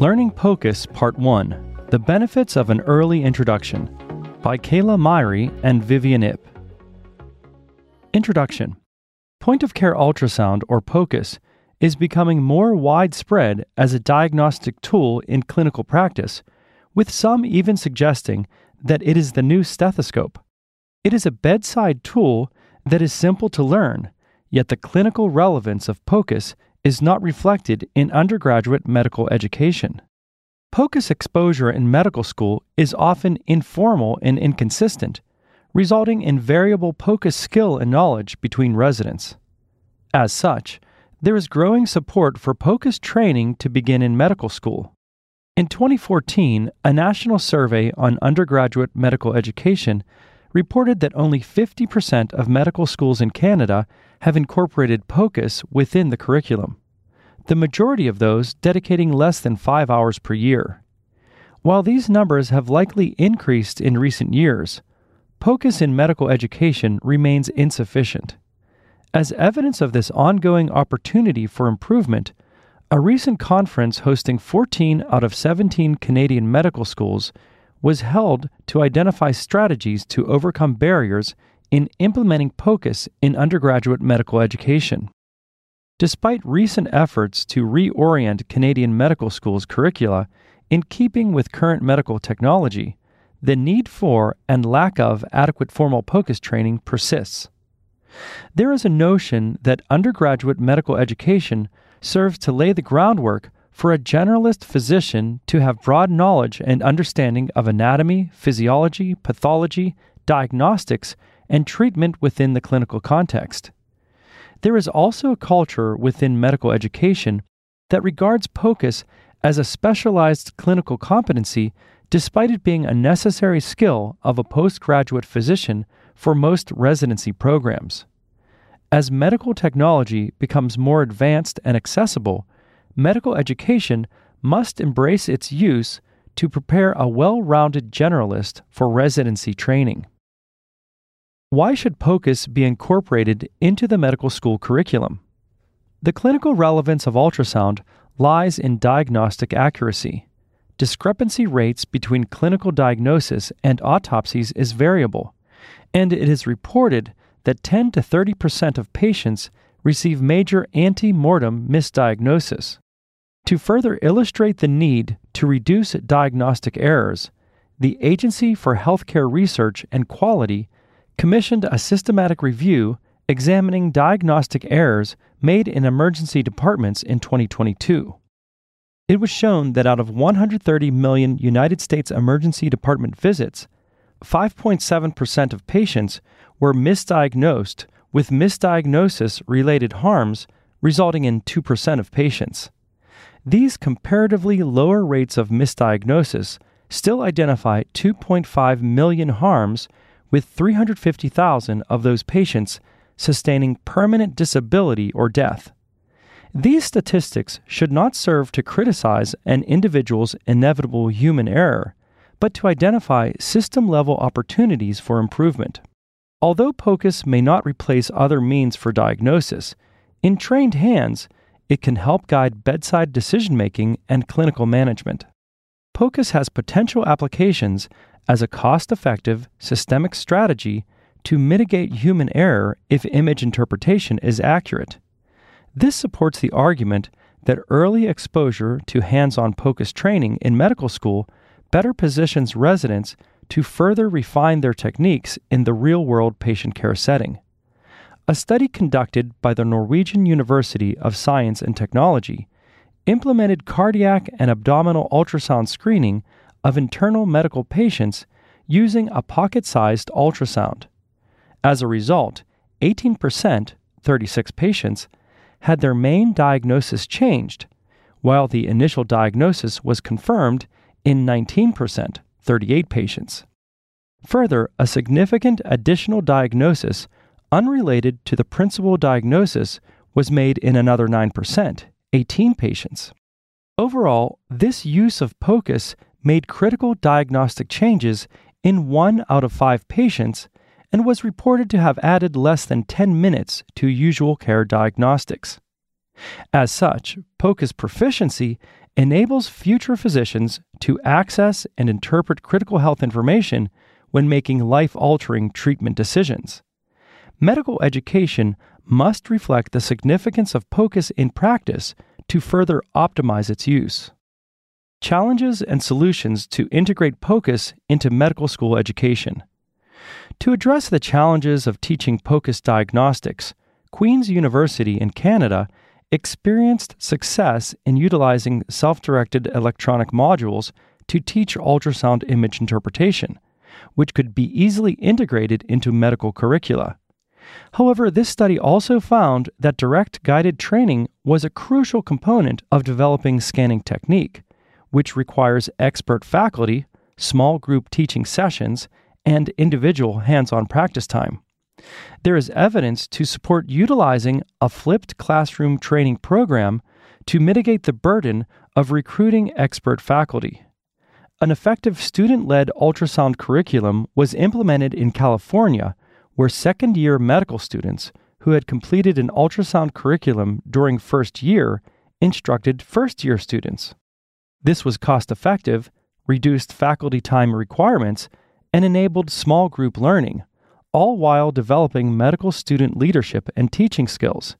Learning POCUS Part 1 The Benefits of an Early Introduction by Calah Myhre and Vivian Ip. Introduction Point of care ultrasound, or POCUS, is becoming more widespread as a diagnostic tool in clinical practice, with some even suggesting that it is the new stethoscope. It is a bedside tool that is simple to learn, yet the clinical relevance of POCUS is not reflected in undergraduate medical education. POCUS exposure in medical school is often informal and inconsistent, resulting in variable POCUS skill and knowledge between residents. As such, there is growing support for POCUS training to begin in medical school. In 2014, a national survey on undergraduate medical education reported that only 50% of medical schools in Canada have incorporated POCUS within the curriculum, the majority of those dedicating less than five hours per year. While these numbers have likely increased in recent years, POCUS in medical education remains insufficient. As evidence of this ongoing opportunity for improvement, a recent conference hosting 14 out of 17 Canadian medical schools was held to identify strategies to overcome barriers in implementing POCUS in undergraduate medical education. Despite recent efforts to reorient Canadian medical schools' curricula in keeping with current medical technology, the need for and lack of adequate formal POCUS training persists. There is a notion that undergraduate medical education serves to lay the groundwork for a generalist physician to have broad knowledge and understanding of anatomy, physiology, pathology, diagnostics, and treatment within the clinical context. There is also a culture within medical education that regards POCUS as a specialized clinical competency despite it being a necessary skill of a postgraduate physician for most residency programs. As medical technology becomes more advanced and accessible, medical education must embrace its use to prepare a well rounded generalist for residency training. Why should POCUS be incorporated into the medical school curriculum? The clinical relevance of ultrasound lies in diagnostic accuracy. Discrepancy rates between clinical diagnosis and autopsies is variable, and it is reported that 10 to 30 percent of patients receive major ante mortem misdiagnosis. To further illustrate the need to reduce diagnostic errors, the Agency for Healthcare Research and Quality commissioned a systematic review examining diagnostic errors made in emergency departments in 2022. It was shown that out of 130 million United States emergency department visits, 5.7% of patients were misdiagnosed with misdiagnosis related harms resulting in 2% of patients. These comparatively lower rates of misdiagnosis still identify 2.5 million harms with 350,000 of those patients sustaining permanent disability or death. These statistics should not serve to criticize an individual's inevitable human error, but to identify system level opportunities for improvement. Although POCUS may not replace other means for diagnosis, in trained hands, it can help guide bedside decision making and clinical management. POCUS has potential applications as a cost effective systemic strategy to mitigate human error if image interpretation is accurate. This supports the argument that early exposure to hands on POCUS training in medical school better positions residents to further refine their techniques in the real world patient care setting. A study conducted by the Norwegian University of Science and Technology implemented cardiac and abdominal ultrasound screening of internal medical patients using a pocket sized ultrasound. As a result, 18%, 36 patients, had their main diagnosis changed, while the initial diagnosis was confirmed in 19%, 38 patients. Further, a significant additional diagnosis unrelated to the principal diagnosis was made in another 9%, 18 patients. Overall, this use of POCUS made critical diagnostic changes in one out of five patients and was reported to have added less than 10 minutes to usual care diagnostics. As such, POCUS proficiency enables future physicians to access and interpret critical health information when making life altering treatment decisions. Medical education must reflect the significance of POCUS in practice to further optimize its use. Challenges and solutions to integrate POCUS into medical school education. To address the challenges of teaching POCUS diagnostics, Queen's University in Canada experienced success in utilizing self directed electronic modules to teach ultrasound image interpretation, which could be easily integrated into medical curricula. However, this study also found that direct guided training was a crucial component of developing scanning technique, which requires expert faculty, small group teaching sessions, and individual hands on practice time. There is evidence to support utilizing a flipped classroom training program to mitigate the burden of recruiting expert faculty. An effective student led ultrasound curriculum was implemented in California, where second year medical students who had completed an ultrasound curriculum during first year instructed first year students. This was cost effective, reduced faculty time requirements, and enabled small group learning, all while developing medical student leadership and teaching skills.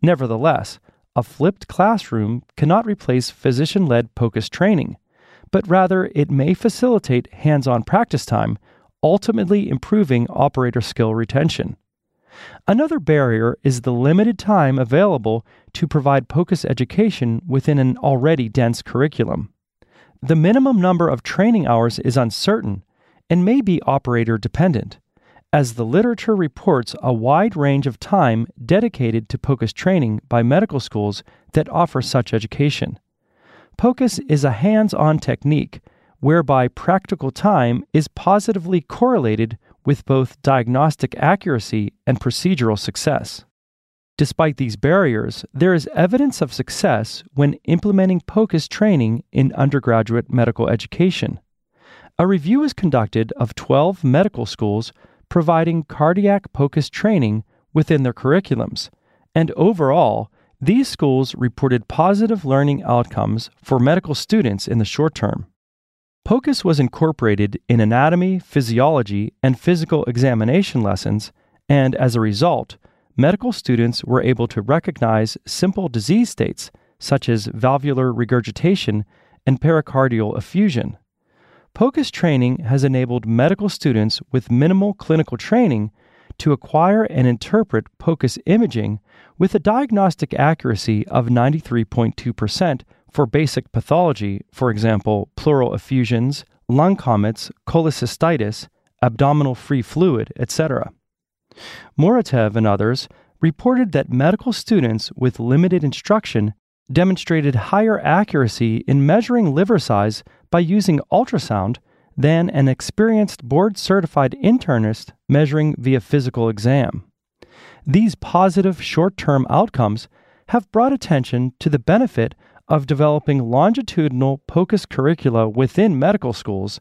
Nevertheless, a flipped classroom cannot replace physician led POCUS training, but rather it may facilitate hands on practice time, ultimately improving operator skill retention. Another barrier is the limited time available to provide POCUS education within an already dense curriculum. The minimum number of training hours is uncertain and may be operator dependent as the literature reports a wide range of time dedicated to POCUS training by medical schools that offer such education. POCUS is a hands on technique whereby practical time is positively correlated with both diagnostic accuracy and procedural success. Despite these barriers, there is evidence of success when implementing POCUS training in undergraduate medical education. A review was conducted of 12 medical schools providing cardiac POCUS training within their curriculums, and overall, these schools reported positive learning outcomes for medical students in the short term. POCUS was incorporated in anatomy, physiology, and physical examination lessons, and as a result, medical students were able to recognize simple disease states such as valvular regurgitation and pericardial effusion. POCUS training has enabled medical students with minimal clinical training to acquire and interpret POCUS imaging with a diagnostic accuracy of 93.2% for basic pathology, for example, pleural effusions, lung comets, cholecystitis, abdominal free fluid, etc. Moratev and others reported that medical students with limited instruction demonstrated higher accuracy in measuring liver size by using ultrasound than an experienced board certified internist measuring via physical exam. These positive short term outcomes have brought attention to the benefit of developing longitudinal POCUS curricula within medical schools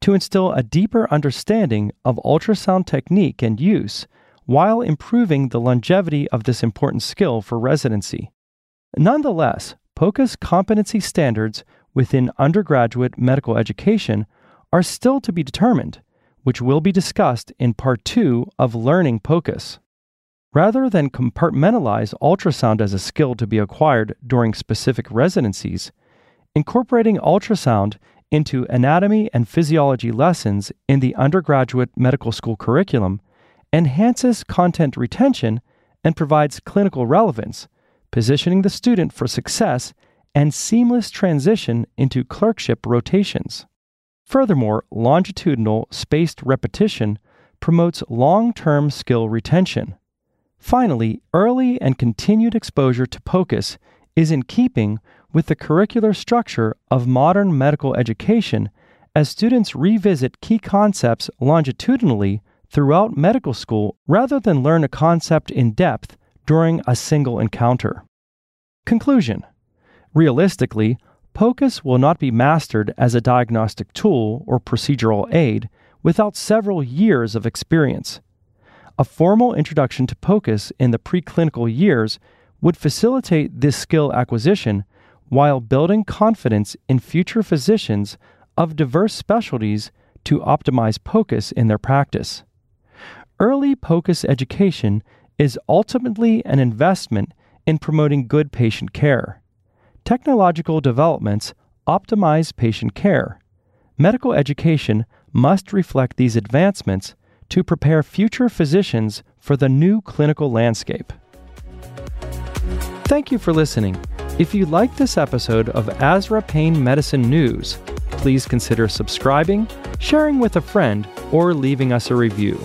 to instill a deeper understanding of ultrasound technique and use while improving the longevity of this important skill for residency. Nonetheless, POCUS competency standards within undergraduate medical education are still to be determined, which will be discussed in Part 2 of Learning POCUS. Rather than compartmentalize ultrasound as a skill to be acquired during specific residencies, incorporating ultrasound into anatomy and physiology lessons in the undergraduate medical school curriculum enhances content retention and provides clinical relevance, positioning the student for success and seamless transition into clerkship rotations. Furthermore, longitudinal spaced repetition promotes long term skill retention. Finally, early and continued exposure to POCUS is in keeping with the curricular structure of modern medical education as students revisit key concepts longitudinally throughout medical school rather than learn a concept in depth during a single encounter. Conclusion Realistically, POCUS will not be mastered as a diagnostic tool or procedural aid without several years of experience. A formal introduction to POCUS in the preclinical years would facilitate this skill acquisition while building confidence in future physicians of diverse specialties to optimize POCUS in their practice. Early POCUS education is ultimately an investment in promoting good patient care. Technological developments optimize patient care. Medical education must reflect these advancements to prepare future physicians for the new clinical landscape. Thank you for listening. If you like this episode of ASRA Pain Medicine News, please consider subscribing, sharing with a friend, or leaving us a review.